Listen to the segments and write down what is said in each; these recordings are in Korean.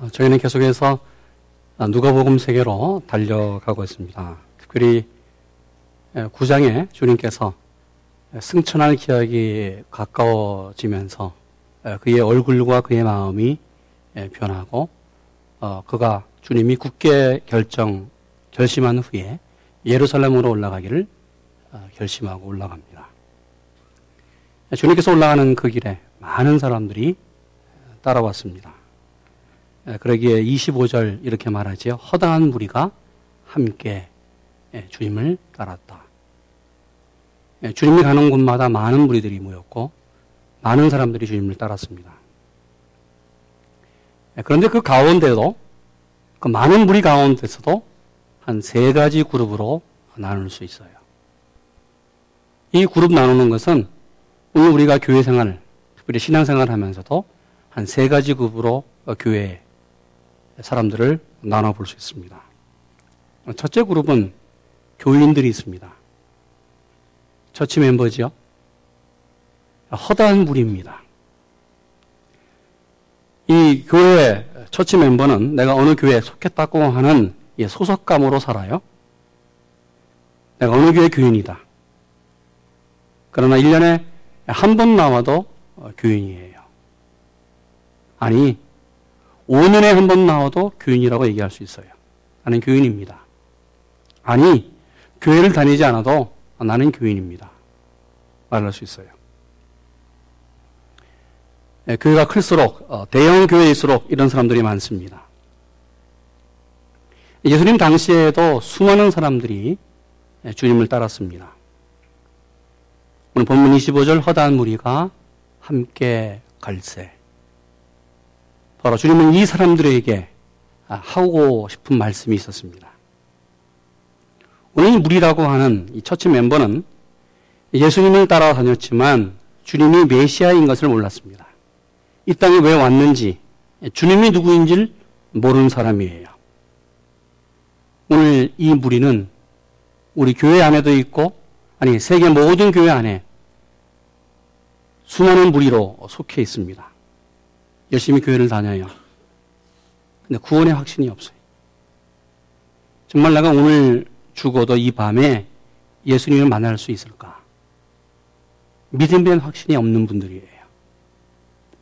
어, 저희는 계속해서 누가복음 세계로 달려가고 있습니다. 특별히 9장에 주님께서 승천할 기약이 가까워지면서 그의 얼굴과 그의 마음이 변하고 어, 그가 주님이 굳게 결정 결심한 후에 예루살렘으로 올라가기를 어, 결심하고 올라갑니다. 주님께서 올라가는 그 길에 많은 사람들이 따라왔습니다. 그러기에 25절 이렇게 말하지요. 허다한 무리가 함께 주님을 따랐다. 주님이 가는 곳마다 많은 무리들이 모였고 많은 사람들이 주님을 따랐습니다. 그런데 그 가운데도 그 많은 무리 가운데서도 한 세 가지 그룹으로 나눌 수 있어요. 이 그룹 나누는 것은 오늘 우리가 교회 생활, 특별히 신앙 생활 하면서도 한 세 가지 그룹으로 교회 사람들을 나눠볼 수 있습니다. 첫째 그룹은 교인들이 있습니다. 처치 멤버지요. 허다한 무리입니다. 이 교회 처치 멤버는 내가 어느 교회에 속했다고 하는 소속감으로 살아요. 내가 어느 교회 교인이다. 그러나 1년에 한 번 나와도 교인이에요. 아니, 5년에 한 번 나와도 교인이라고 얘기할 수 있어요. 나는 교인입니다. 아니, 교회를 다니지 않아도 나는 교인입니다. 말할 수 있어요. 예, 교회가 클수록 어, 대형 교회일수록 이런 사람들이 많습니다. 예수님 당시에도 수많은 사람들이 예, 주님을 따랐습니다. 오늘 본문 25절 허다한 무리가 함께 갈세. 바로 주님은 이 사람들에게 아, 하고 싶은 말씀이 있었습니다. 오늘 이 무리라고 하는 이 처치 멤버는 예수님을 따라 다녔지만 주님이 메시아인 것을 몰랐습니다. 이 땅에 왜 왔는지, 주님이 누구인지를 모르는 사람이에요. 오늘 이 무리는 우리 교회 안에도 있고, 아니, 세계 모든 교회 안에 수많은 무리로 속해 있습니다. 열심히 교회를 다녀요. 근데 구원의 확신이 없어요. 정말 내가 오늘 죽어도 이 밤에 예수님을 만날 수 있을까? 믿음의 확신이 없는 분들이에요.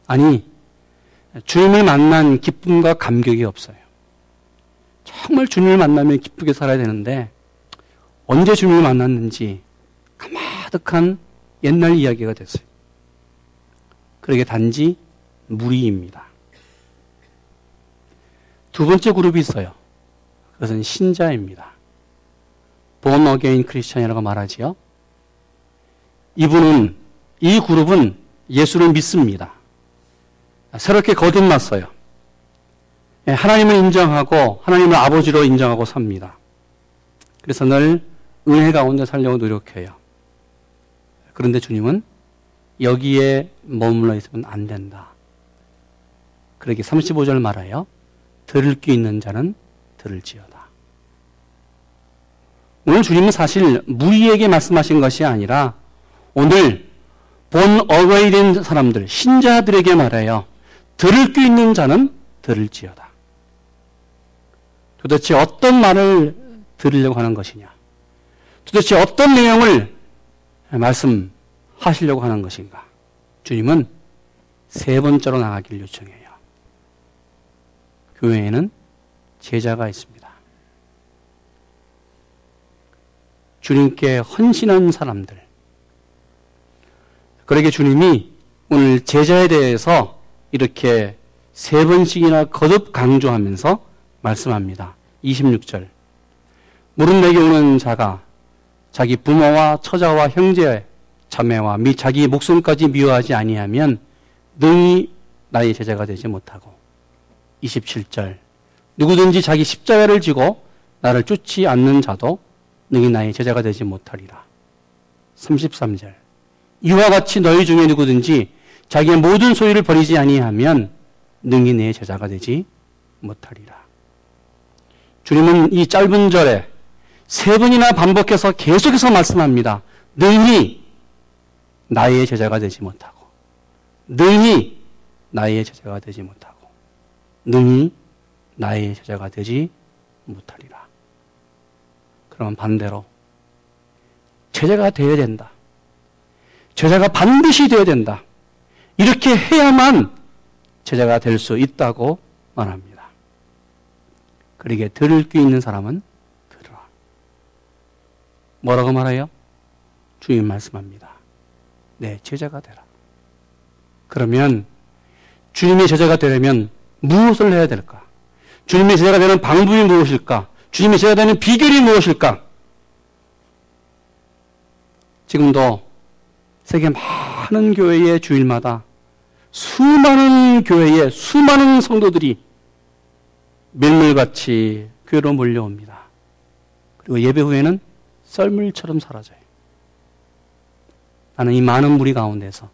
아니, 주님을 만난 기쁨과 감격이 없어요. 정말 주님을 만나면 기쁘게 살아야 되는데, 언제 주님을 만났는지 가마득한 옛날 이야기가 됐어요. 그렇게 단지 무리입니다. 두 번째 그룹이 있어요. 그것은 신자입니다. born again Christian이라고 말하지요. 이분은 이 그룹은 예수를 믿습니다. 새롭게 거듭났어요. 예, 하나님을 인정하고 하나님을 아버지로 인정하고 삽니다. 그래서 늘 은혜 가운데 살려고 노력해요. 그런데 주님은 여기에 머물러 있으면 안 된다. 그러기 35절 말아요. 들을 귀 있는 자는 들을지어다. 오늘 주님은 사실 무리에게 말씀하신 것이 아니라 오늘 본 어웨이 된 사람들, 신자들에게 말해요. 들을 귀 있는 자는 들을지어다. 도대체 어떤 말을 들으려고 하는 것이냐? 도대체 어떤 내용을 말씀하시려고 하는 것인가? 주님은 세 번째로 나가기를 요청해요. 교회에는 제자가 있습니다. 주님께 헌신한 사람들. 그러게 주님이 오늘 제자에 대해서 이렇게 세 번씩이나 거듭 강조하면서 말씀합니다. 26절. 물은 내게 오는 자가 자기 부모와 처자와 형제, 자매와 및 자기 목숨까지 미워하지 아니하면 능히 나의 제자가 되지 못하고 27절. 누구든지 자기 십자가를 지고 나를 쫓지 않는 자도 능히 나의 제자가 되지 못하리라. 33절. 이와 같이 너희 중에 누구든지 자기의 모든 소유를 버리지 아니하면 능히 내 제자가 되지 못하리라. 주님은 이 짧은 절에 세 번이나 반복해서 계속해서 말씀합니다. 능히 나의 제자가 되지 못하고, 능히 나의 제자가 되지 못하고, 능히 나의 제자가 되지 못하리라. 그러면 반대로 제자가 되어야 된다. 제자가 반드시 되어야 된다. 이렇게 해야만 제자가 될 수 있다고 말합니다. 그러게 들을 귀 있는 사람은 들으라. 뭐라고 말해요? 주님 말씀합니다. 내 제자가 되라. 그러면 주님의 제자가 되려면 무엇을 해야 될까? 주님의 제자가 되는 방법이 무엇일까? 주님의 제자가 되는 비결이 무엇일까? 지금도 세계 많은 교회의 주일마다 수많은 교회의 수많은 성도들이 밀물같이 교회로 몰려옵니다. 그리고 예배 후에는 썰물처럼 사라져요. 나는 이 많은 무리 가운데서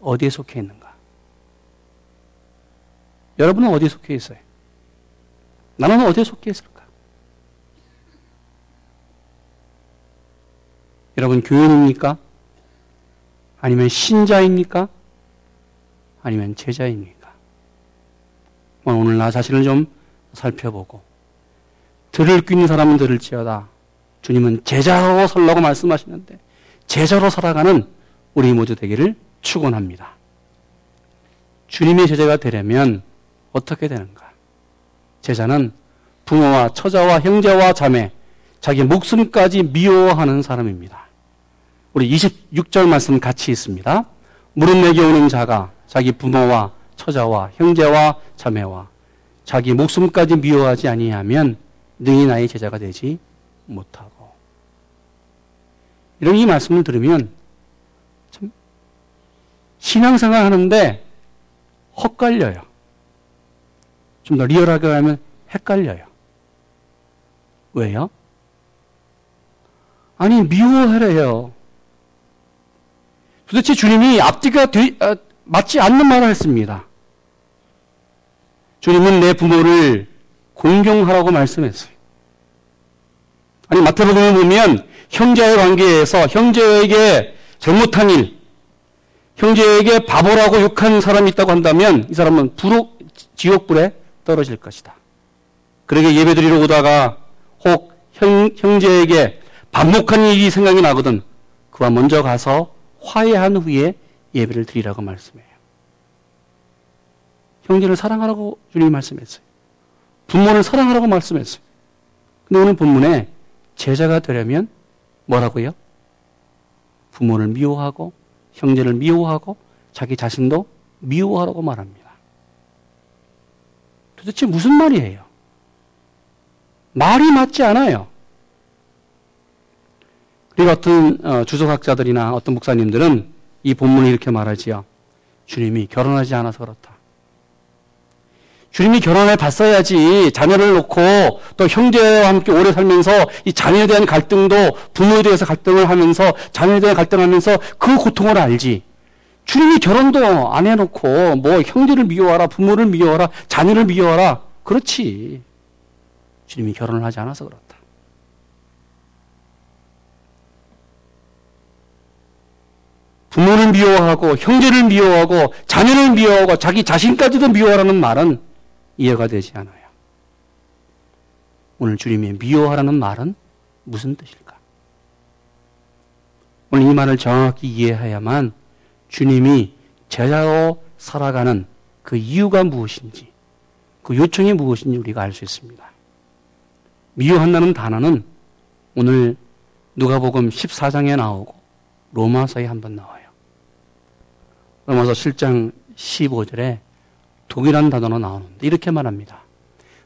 어디에 속해 있는가? 여러분은 어디에 속해 있어요? 나는 어디에 속해 있을까? 여러분 교인입니까? 아니면 신자입니까? 아니면 제자입니까? 오늘 나 자신을 좀 살펴보고 들을 귀 있는 사람은 들을지어다. 주님은 제자로 살라고 말씀하시는데 제자로 살아가는 우리 모두 되기를 축원합니다. 주님의 제자가 되려면 어떻게 되는가? 제자는 부모와 처자와 형제와 자매, 자기 목숨까지 미워하는 사람입니다. 우리 26절 말씀 같이 있습니다. 무릎 내게 오는 자가 자기 부모와 처자와 형제와 자매와 자기 목숨까지 미워하지 아니하면 능히 나의 제자가 되지 못하고 이런 이 말씀을 들으면 참 신앙생활 하는데 헛갈려요. 좀 더 리얼하게 하면 헷갈려요. 왜요? 아니 미워하래요. 도대체 주님이 앞뒤가 되, 아, 맞지 않는 말을 했습니다. 주님은 내 부모를 공경하라고 말씀했어요. 아니 마태복음에 보면 형제의 관계에서 형제에게 잘못한 일, 형제에게 바보라고 욕한 사람이 있다고 한다면 이 사람은 불옥 지옥불에 떨어질 것이다. 그러게 예배드리러 오다가 혹 형, 형제에게 반복한 일이 생각이 나거든 그와 먼저 가서 화해한 후에 예배를 드리라고 말씀해요. 형제를 사랑하라고 주님이 말씀했어요. 부모를 사랑하라고 말씀했어요. 근데 오늘 본문에 제자가 되려면 뭐라고요? 부모를 미워하고 형제를 미워하고 자기 자신도 미워하라고 말합니다. 도대체 무슨 말이에요? 말이 맞지 않아요. 그리고 어떤 어, 주석학자들이나 어떤 목사님들은 이 본문을 이렇게 말하지요. 주님이 결혼하지 않아서 그렇다. 주님이 결혼해 봤어야지 자녀를 놓고 또 형제와 함께 오래 살면서 이 자녀에 대한 갈등도 부모에 대해서 갈등을 하면서 자녀에 대한 갈등하면서 그 고통을 알지. 주님이 결혼도 안 해놓고 뭐 형제를 미워하라, 부모를 미워하라, 자녀를 미워하라. 그렇지. 주님이 결혼을 하지 않아서 그렇다. 부모를 미워하고 형제를 미워하고 자녀를 미워하고 자기 자신까지도 미워하라는 말은 이해가 되지 않아요. 오늘 주님의 미워하라는 말은 무슨 뜻일까? 오늘 이 말을 정확히 이해해야만 주님이 제자로 살아가는 그 이유가 무엇인지, 그 요청이 무엇인지 우리가 알 수 있습니다. 미워한다는 단어는 오늘 누가복음 14장에 나오고 로마서에 한 번 나와요. 로마서 7장 15절에 독이라는 단어가 나오는데 이렇게 말합니다.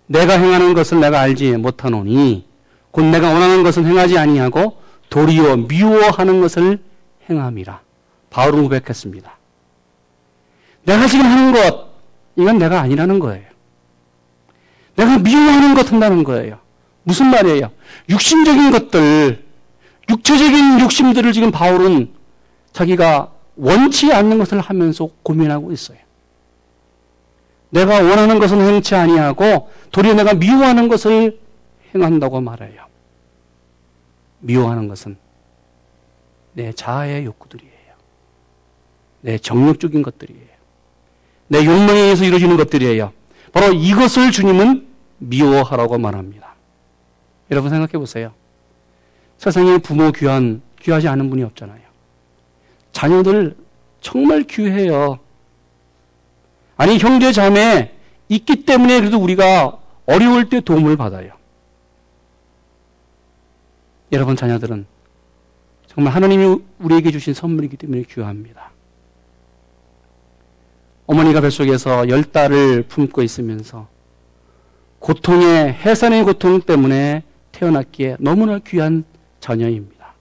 내가 행하는 것을 내가 알지 못하노니 곧 내가 원하는 것은 행하지 아니하고 도리어 미워하는 것을 행함이라. 바울은 고백했습니다. 내가 지금 하는 것 이건 내가 아니라는 거예요. 내가 미워하는 것 한다는 거예요. 무슨 말이에요? 육신적인 것들, 육체적인 욕심들을 지금 바울은 자기가 원치 않는 것을 하면서 고민하고 있어요. 내가 원하는 것은 행치 아니하고 도리어 내가 미워하는 것을 행한다고 말해요. 미워하는 것은 내 자아의 욕구들이에요. 내 정력적인 것들이에요. 내 욕망에 의해서 이루어지는 것들이에요. 바로 이것을 주님은 미워하라고 말합니다. 여러분 생각해 보세요. 세상에 부모 귀한, 귀하지 않은 분이 없잖아요. 자녀들 정말 귀해요. 아니, 형제, 자매 있기 때문에 그래도 우리가 어려울 때 도움을 받아요. 여러분 자녀들은 정말 하나님이 우리에게 주신 선물이기 때문에 귀합니다. 어머니가 뱃속에서 열 달을 품고 있으면서 고통의 해산의 고통 때문에 태어났기에 너무나 귀한 자녀입니다.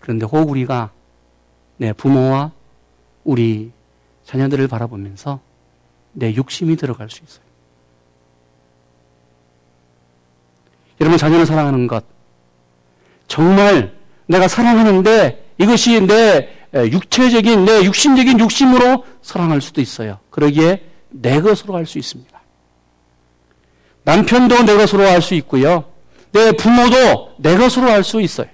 그런데 혹 우리가 내 부모와 우리 자녀들을 바라보면서 내 욕심이 들어갈 수 있어요. 여러분 자녀를 사랑하는 것 정말 내가 사랑하는데 이것이 내 육체적인 내 육신적인 욕심으로 사랑할 수도 있어요. 그러기에 내 것으로 할 수 있습니다. 남편도 내 것으로 할 수 있고요. 내 부모도 내 것으로 할 수 있어요.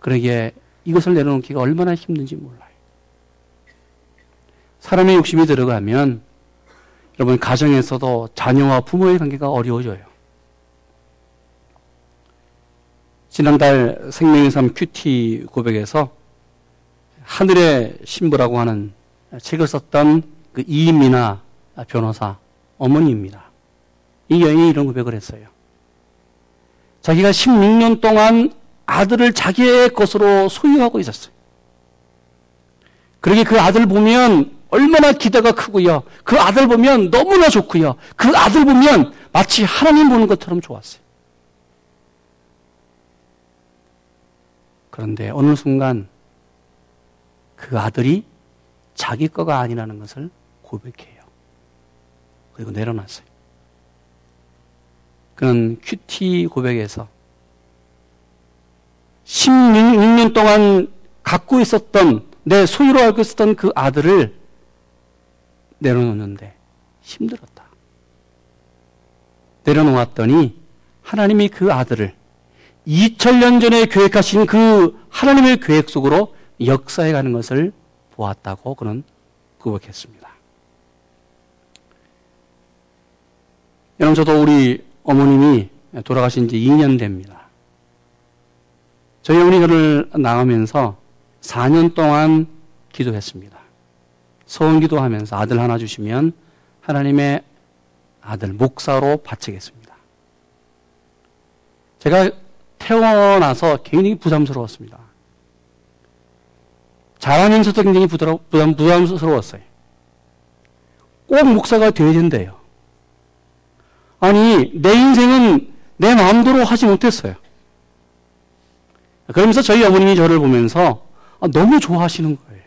그러기에 이것을 내려놓기가 얼마나 힘든지 몰라요. 사람의 욕심이 들어가면 여러분 가정에서도 자녀와 부모의 관계가 어려워져요. 지난달 생명의 삶 큐티 고백에서 하늘의 신부라고 하는 책을 썼던 그 이민아 변호사 어머니입니다. 이 여인이 이런 고백을 했어요. 자기가 16년 동안 아들을 자기의 것으로 소유하고 있었어요. 그러게 그 아들 보면 얼마나 기대가 크고요. 그 아들 보면 너무나 좋고요. 그 아들 보면 마치 하나님 보는 것처럼 좋았어요. 그런데 어느 순간 그 아들이 자기 거가 아니라는 것을 고백해요. 그리고 내려놨어요. 그는 큐티 고백에서 16년 동안 갖고 있었던 내 소유로 알고 있었던 그 아들을 내려놓는데 힘들었다. 내려놓았더니 하나님이 그 아들을 2000년 전에 계획하신 그 하나님의 계획 속으로 역사해 가는 것을 보았다고 그는 고백했습니다. 여러분, 저도 우리 어머님이 돌아가신 지 2년 됩니다. 저희 어머니 저를 나가면서 4년 동안 기도했습니다. 소원 기도하면서 아들 하나 주시면 하나님의 아들 목사로 바치겠습니다. 제가 태어나서 굉장히 부담스러웠습니다. 자라면서도 굉장히 부담, 부담, 부담스러웠어요. 꼭 목사가 되어야 된대요. 아니, 내 인생은 내 마음대로 하지 못했어요. 그러면서 저희 어머님이 저를 보면서 아, 너무 좋아하시는 거예요.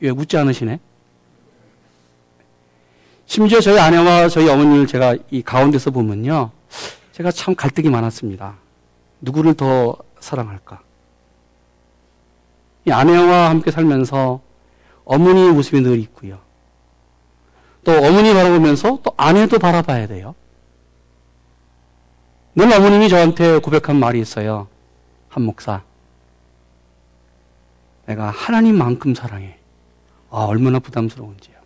왜 웃지 않으시네? 심지어 저희 아내와 저희 어머니를 제가 이 가운데서 보면요. 제가 참 갈등이 많았습니다. 누구를 더 사랑할까? 이 아내와 함께 살면서 어머니의 모습이 늘 있고요. 또 어머니 바라보면서 또 아내도 바라봐야 돼요. 늘 어머님이 저한테 고백한 말이 있어요. 한 목사. 내가 하나님만큼 사랑해. 아, 얼마나 부담스러운지요.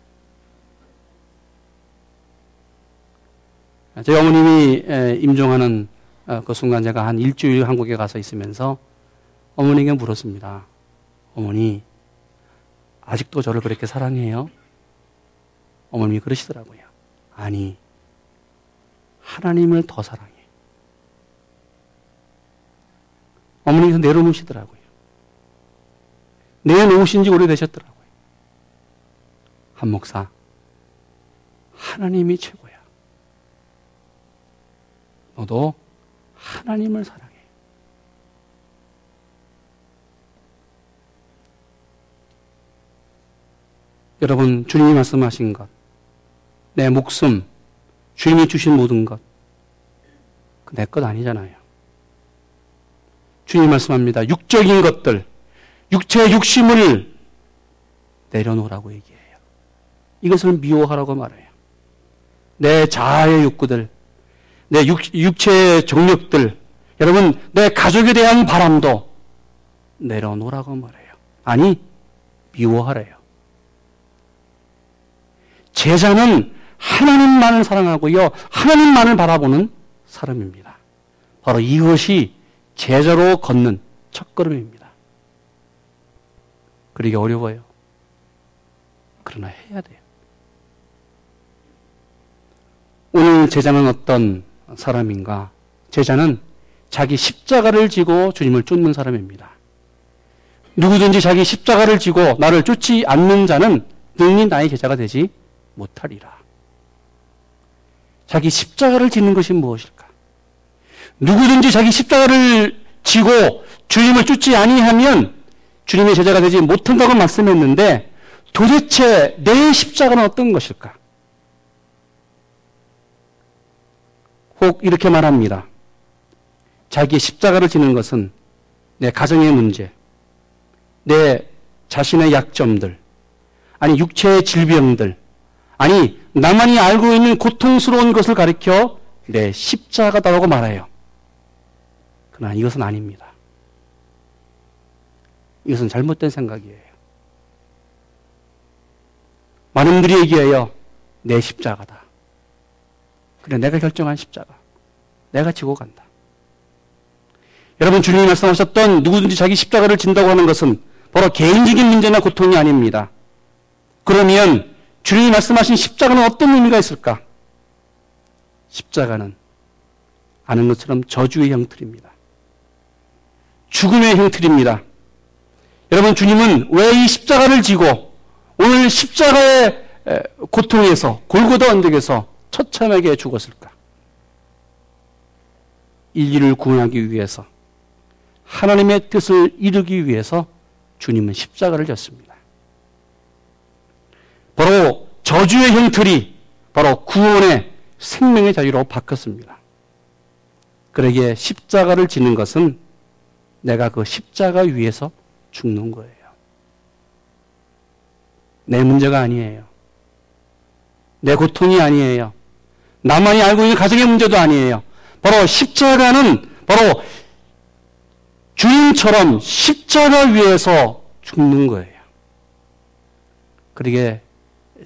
저희 어머님이 임종하는 어, 그 순간 제가 한 일주일 한국에 가서 있으면서 어머니에게 물었습니다. 어머니, 아직도 저를 그렇게 사랑해요? 어머님이 그러시더라고요. 아니, 하나님을 더 사랑해. 어머니께서 내려놓으시더라고요. 내놓으신 지 오래되셨더라고요. 한 목사, 하나님이 최고야. 너도 하나님을 사랑해. 여러분, 주님이 말씀하신 것, 내 목숨, 주님이 주신 모든 것, 그내것 아니잖아요. 주님 말씀합니다. 육적인 것들, 육체의 욕심을 내려놓으라고 얘기해요. 이것을 미워하라고 말해요. 내 자아의 욕구들, 내 육, 육체의 정력들, 여러분, 내 가족에 대한 바람도 내려놓으라고 말해요. 아니, 미워하래요. 제자는 하나님만을 사랑하고요. 하나님만을 바라보는 사람입니다. 바로 이것이 제자로 걷는 첫걸음입니다. 그러기 어려워요. 그러나 해야 돼요. 오늘 제자는 어떤 사람인가? 제자는 자기 십자가를 지고 주님을 쫓는 사람입니다. 누구든지 자기 십자가를 지고 나를 쫓지 않는 자는 능히 나의 제자가 되지 못하리라. 자기 십자가를 짓는 것이 무엇일까? 누구든지 자기 십자가를 지고 주님을 쫓지 아니하면 주님의 제자가 되지 못한다고 말씀했는데 도대체 내 십자가는 어떤 것일까? 혹 이렇게 말합니다. 자기의 십자가를 지는 것은 내 가정의 문제, 내 자신의 약점들, 아니 육체의 질병들, 아니 나만이 알고 있는 고통스러운 것을 가리켜 내 십자가다라고 말해요. 그러나 이것은 아닙니다. 이것은 잘못된 생각이에요. 많은 분들이 얘기해요. 내 십자가다. 그래, 내가 결정한 십자가. 내가 지고 간다. 여러분, 주님이 말씀하셨던 누구든지 자기 십자가를 진다고 하는 것은 바로 개인적인 문제나 고통이 아닙니다. 그러면 주님이 말씀하신 십자가는 어떤 의미가 있을까? 십자가는 아는 것처럼 저주의 형틀입니다. 죽음의 형틀입니다. 여러분, 주님은 왜 이 십자가를 지고 오늘 십자가의 고통에서 골고다 언덕에서 처참하게 죽었을까? 인류를 구원하기 위해서 하나님의 뜻을 이루기 위해서 주님은 십자가를 졌습니다. 바로 저주의 형틀이 바로 구원의 생명의 자유로 바뀌었습니다. 그러기에 십자가를 지는 것은 내가 그 십자가 위에서 죽는 거예요. 내 문제가 아니에요. 내 고통이 아니에요. 나만이 알고 있는 가정의 문제도 아니에요. 바로 십자가는 바로 주인처럼 십자가 위에서 죽는 거예요. 그러게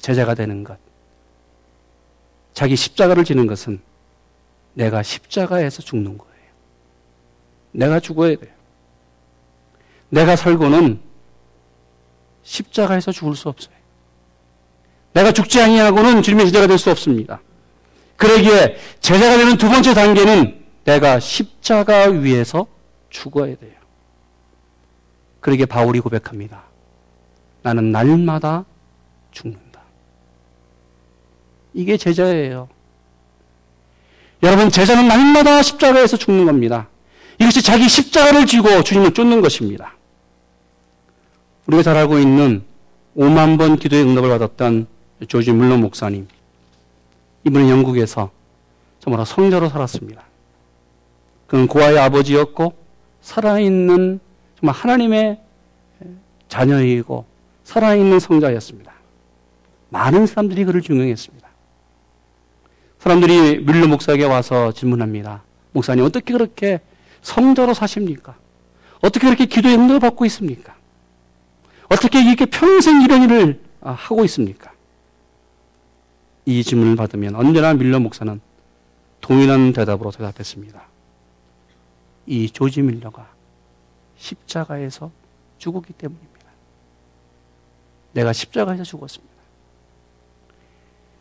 제자가 되는 것. 자기 십자가를 지는 것은 내가 십자가에서 죽는 거예요. 내가 죽어야 돼요. 내가 살고는 십자가에서 죽을 수 없어요. 내가 죽지 아니하고는 주님의 제자가 될 수 없습니다. 그러기에 제자가 되는 두 번째 단계는 내가 십자가 위에서 죽어야 돼요. 그러기에 바울이 고백합니다. 나는 날마다 죽는다. 이게 제자예요. 여러분, 제자는 날마다 십자가에서 죽는 겁니다. 이것이 자기 십자가를 쥐고 주님을 쫓는 것입니다. 우리가 잘 알고 있는 5만 번 기도의 응답을 받았던 조지 물러 목사님. 이분은 영국에서 정말 성자로 살았습니다. 그는 고아의 아버지였고 살아있는 정말 하나님의 자녀이고 살아있는 성자였습니다. 많은 사람들이 그를 중용했습니다. 사람들이 밀러 목사에게 와서 질문합니다. 목사님 어떻게 그렇게 성자로 사십니까? 어떻게 그렇게 기도의 응답을 받고 있습니까? 어떻게 이렇게 평생 이런 일을 아, 하고 있습니까? 이 질문을 받으면 언제나 밀러 목사는 동일한 대답으로 대답했습니다. 이 조지 밀러가 십자가에서 죽었기 때문입니다. 내가 십자가에서 죽었습니다.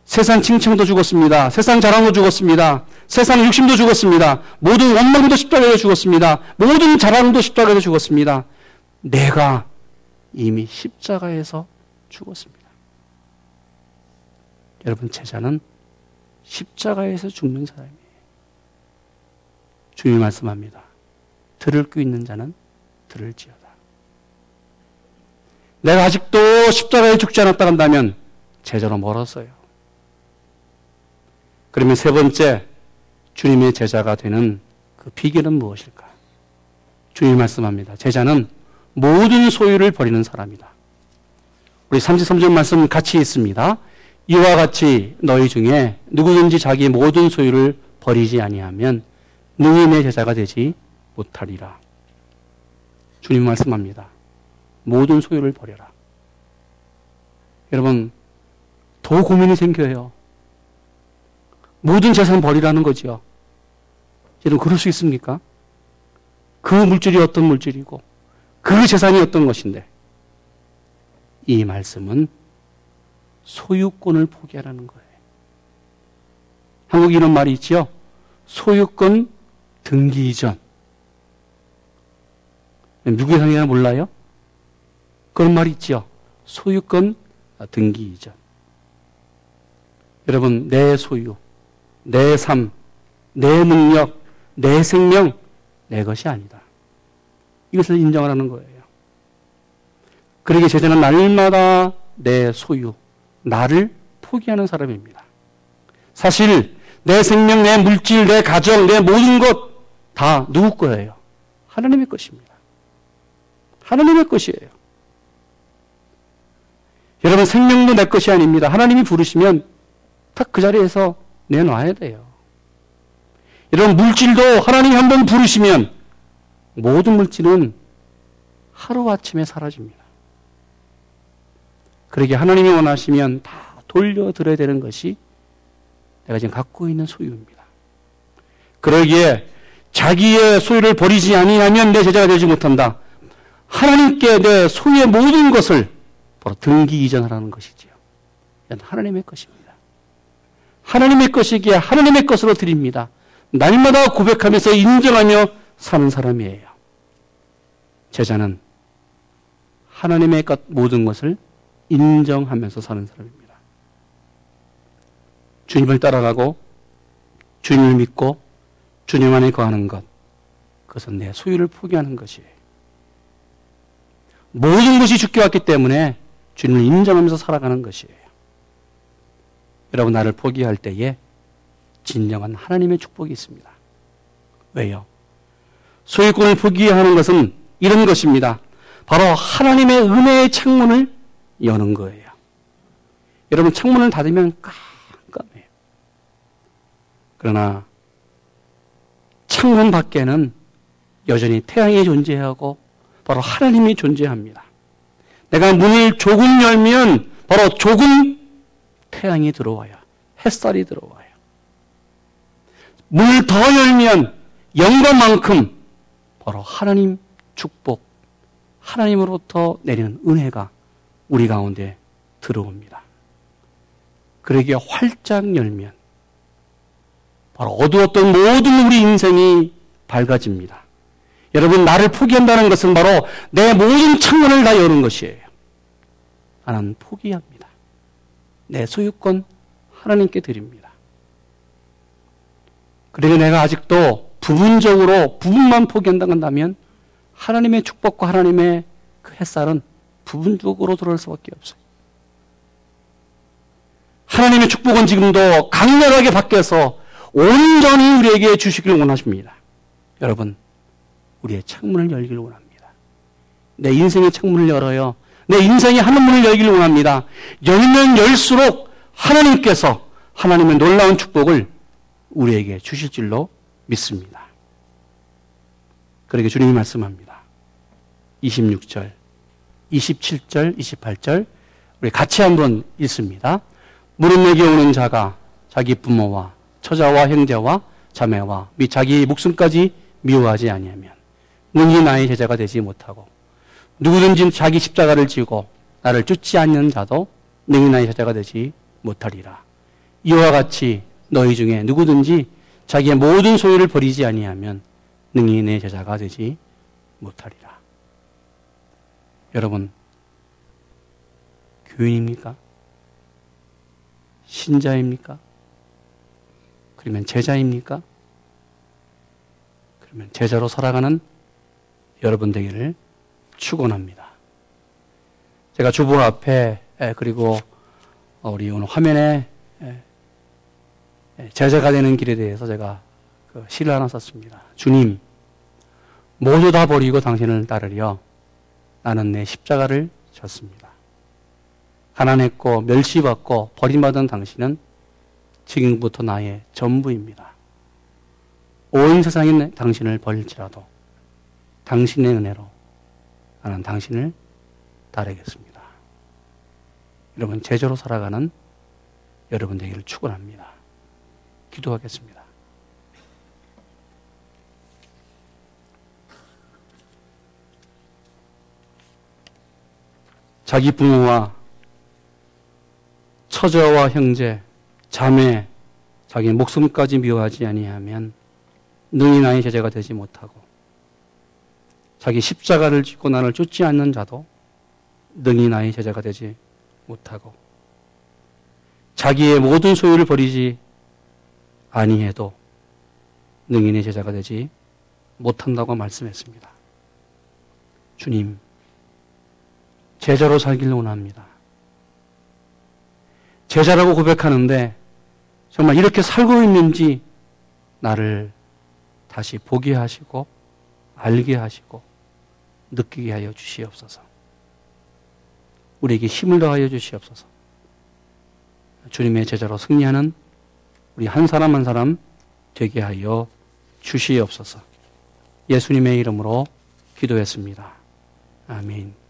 세상 칭찬도 죽었습니다. 세상 자랑도 죽었습니다. 세상 욕심도 죽었습니다. 모든 원망도 십자가에서 죽었습니다. 모든 자랑도 십자가에서 죽었습니다. 내가 이미 십자가에서 죽었습니다. 여러분, 제자는 십자가에서 죽는 사람이에요. 주님 말씀합니다. 들을 귀 있는 자는 들을지어다. 내가 아직도 십자가에 죽지 않았다 한다면 제자로 멀었어요. 그러면 세 번째 주님의 제자가 되는 그 비결은 무엇일까? 주님 말씀합니다. 제자는 모든 소유를 버리는 사람이다. 우리 33절 말씀 같이 있습니다. 이와 같이 너희 중에 누구든지 자기 모든 소유를 버리지 아니하면 능히 내 제자가 되지 못하리라. 주님 말씀합니다. 모든 소유를 버려라. 여러분, 더 고민이 생겨요. 모든 재산 버리라는 거죠. 여러분, 그럴 수 있습니까? 그 물질이 어떤 물질이고, 그 재산이 어떤 것인데, 이 말씀은 소유권을 포기하라는 거예요. 한국에 이런 말이 있지요. 소유권 등기 이전. 미국의 상이나 몰라요? 그런 말이 있지요. 소유권 등기 이전. 여러분, 내 소유, 내 삶, 내 능력, 내 생명, 내 것이 아니다. 이것을 인정하라는 거예요. 그러게 제자는 날마다 내 소유, 나를 포기하는 사람입니다. 사실 내 생명, 내 물질, 내 가정, 내 모든 것 다 누구 거예요? 하나님의 것입니다. 하나님의 것이에요. 여러분 생명도 내 것이 아닙니다. 하나님이 부르시면 딱 그 자리에서 내놔야 돼요. 여러분 물질도 하나님이 한 번 부르시면 모든 물질은 하루아침에 사라집니다. 그러게 하나님이 원하시면 다 돌려드려야 되는 것이 내가 지금 갖고 있는 소유입니다. 그러기에 자기의 소유를 버리지 아니하면 내 제자가 되지 못한다. 하나님께 내 소유의 모든 것을 바로 등기 이전하라는 것이지요. 하나님의 것입니다. 하나님의 것이기에 하나님의 것으로 드립니다. 날마다 고백하면서 인정하며 사는 사람이에요. 제자는 하나님의 것 모든 것을 인정하면서 사는 사람입니다. 주님을 따라가고 주님을 믿고 주님 안에 거하는 것 그것은 내 소유를 포기하는 것이에요. 모든 것이 죽게 왔기 때문에 주님을 인정하면서 살아가는 것이에요. 여러분 나를 포기할 때에 진정한 하나님의 축복이 있습니다. 왜요? 소유권을 포기하는 것은 이런 것입니다. 바로 하나님의 은혜의 창문을 여는 거예요. 여러분 창문을 닫으면 깜깜해요. 그러나 창문 밖에는 여전히 태양이 존재하고 바로 하나님이 존재합니다. 내가 문을 조금 열면 바로 조금 태양이 들어와요. 햇살이 들어와요. 문을 더 열면 영광만큼 바로 하나님 축복, 하나님으로부터 내리는 은혜가 우리 가운데 들어옵니다. 그러기에 활짝 열면 바로 어두웠던 모든 우리 인생이 밝아집니다. 여러분, 나를 포기한다는 것은 바로 내 모든 창문을 다 여는 것이에요. 나는 포기합니다. 내 소유권 하나님께 드립니다. 그리고 내가 아직도 부분적으로 부분만 포기한다면 하나님의 축복과 하나님의 그 햇살은 부분적으로 들어올 수밖에 없어요. 하나님의 축복은 지금도 강렬하게 바뀌어서 온전히 우리에게 주시기를 원하십니다. 여러분, 우리의 창문을 열기를 원합니다. 내 인생의 창문을 열어요. 내 인생의 하늘문을 열기를 원합니다. 열면 열수록 하나님께서 하나님의 놀라운 축복을 우리에게 주실 줄로 믿습니다. 그러게 주님이 말씀합니다. 26절. 27절, 28절 우리 같이 한번 읽습니다. 무릎 내게 오는 자가 자기 부모와 처자와 형제와 자매와 및 자기 목숨까지 미워하지 아니하면 능히 나의 제자가 되지 못하고 누구든지 자기 십자가를 지고 나를 쫓지 않는 자도 능히 나의 제자가 되지 못하리라. 이와 같이 너희 중에 누구든지 자기의 모든 소유를 버리지 아니하면 능히 내 제자가 되지 못하리라. 여러분, 교인입니까? 신자입니까? 그러면 제자입니까? 그러면 제자로 살아가는 여러분 되기를 축원합니다. 제가 주보 앞에 그리고 우리 오늘 화면에 제자가 되는 길에 대해서 제가 그 시를 하나 썼습니다. 주님, 모두 다 버리고 당신을 따르려 나는 내 십자가를 졌습니다. 가난했고 멸시받고 버림받은 당신은 지금부터 나의 전부입니다. 온 세상이 당신을 버릴지라도 당신의 은혜로 나는 당신을 따르겠습니다. 여러분 제자로 살아가는 여러분 되기를 축원합니다. 기도하겠습니다. 자기 부모와 처자와 형제, 자매, 자기 목숨까지 미워하지 아니하면 능히 나의 제자가 되지 못하고 자기 십자가를 짚고 나를 쫓지 않는 자도 능히 나의 제자가 되지 못하고 자기의 모든 소유를 버리지 아니해도 능인의 제자가 되지 못한다고 말씀했습니다. 주님, 제자로 살기를 원합니다. 제자라고 고백하는데 정말 이렇게 살고 있는지 나를 다시 보게 하시고 알게 하시고 느끼게 하여 주시옵소서. 우리에게 힘을 더하여 주시옵소서. 주님의 제자로 승리하는 우리 한 사람 한 사람 되게 하여 주시옵소서. 예수님의 이름으로 기도했습니다. 아멘.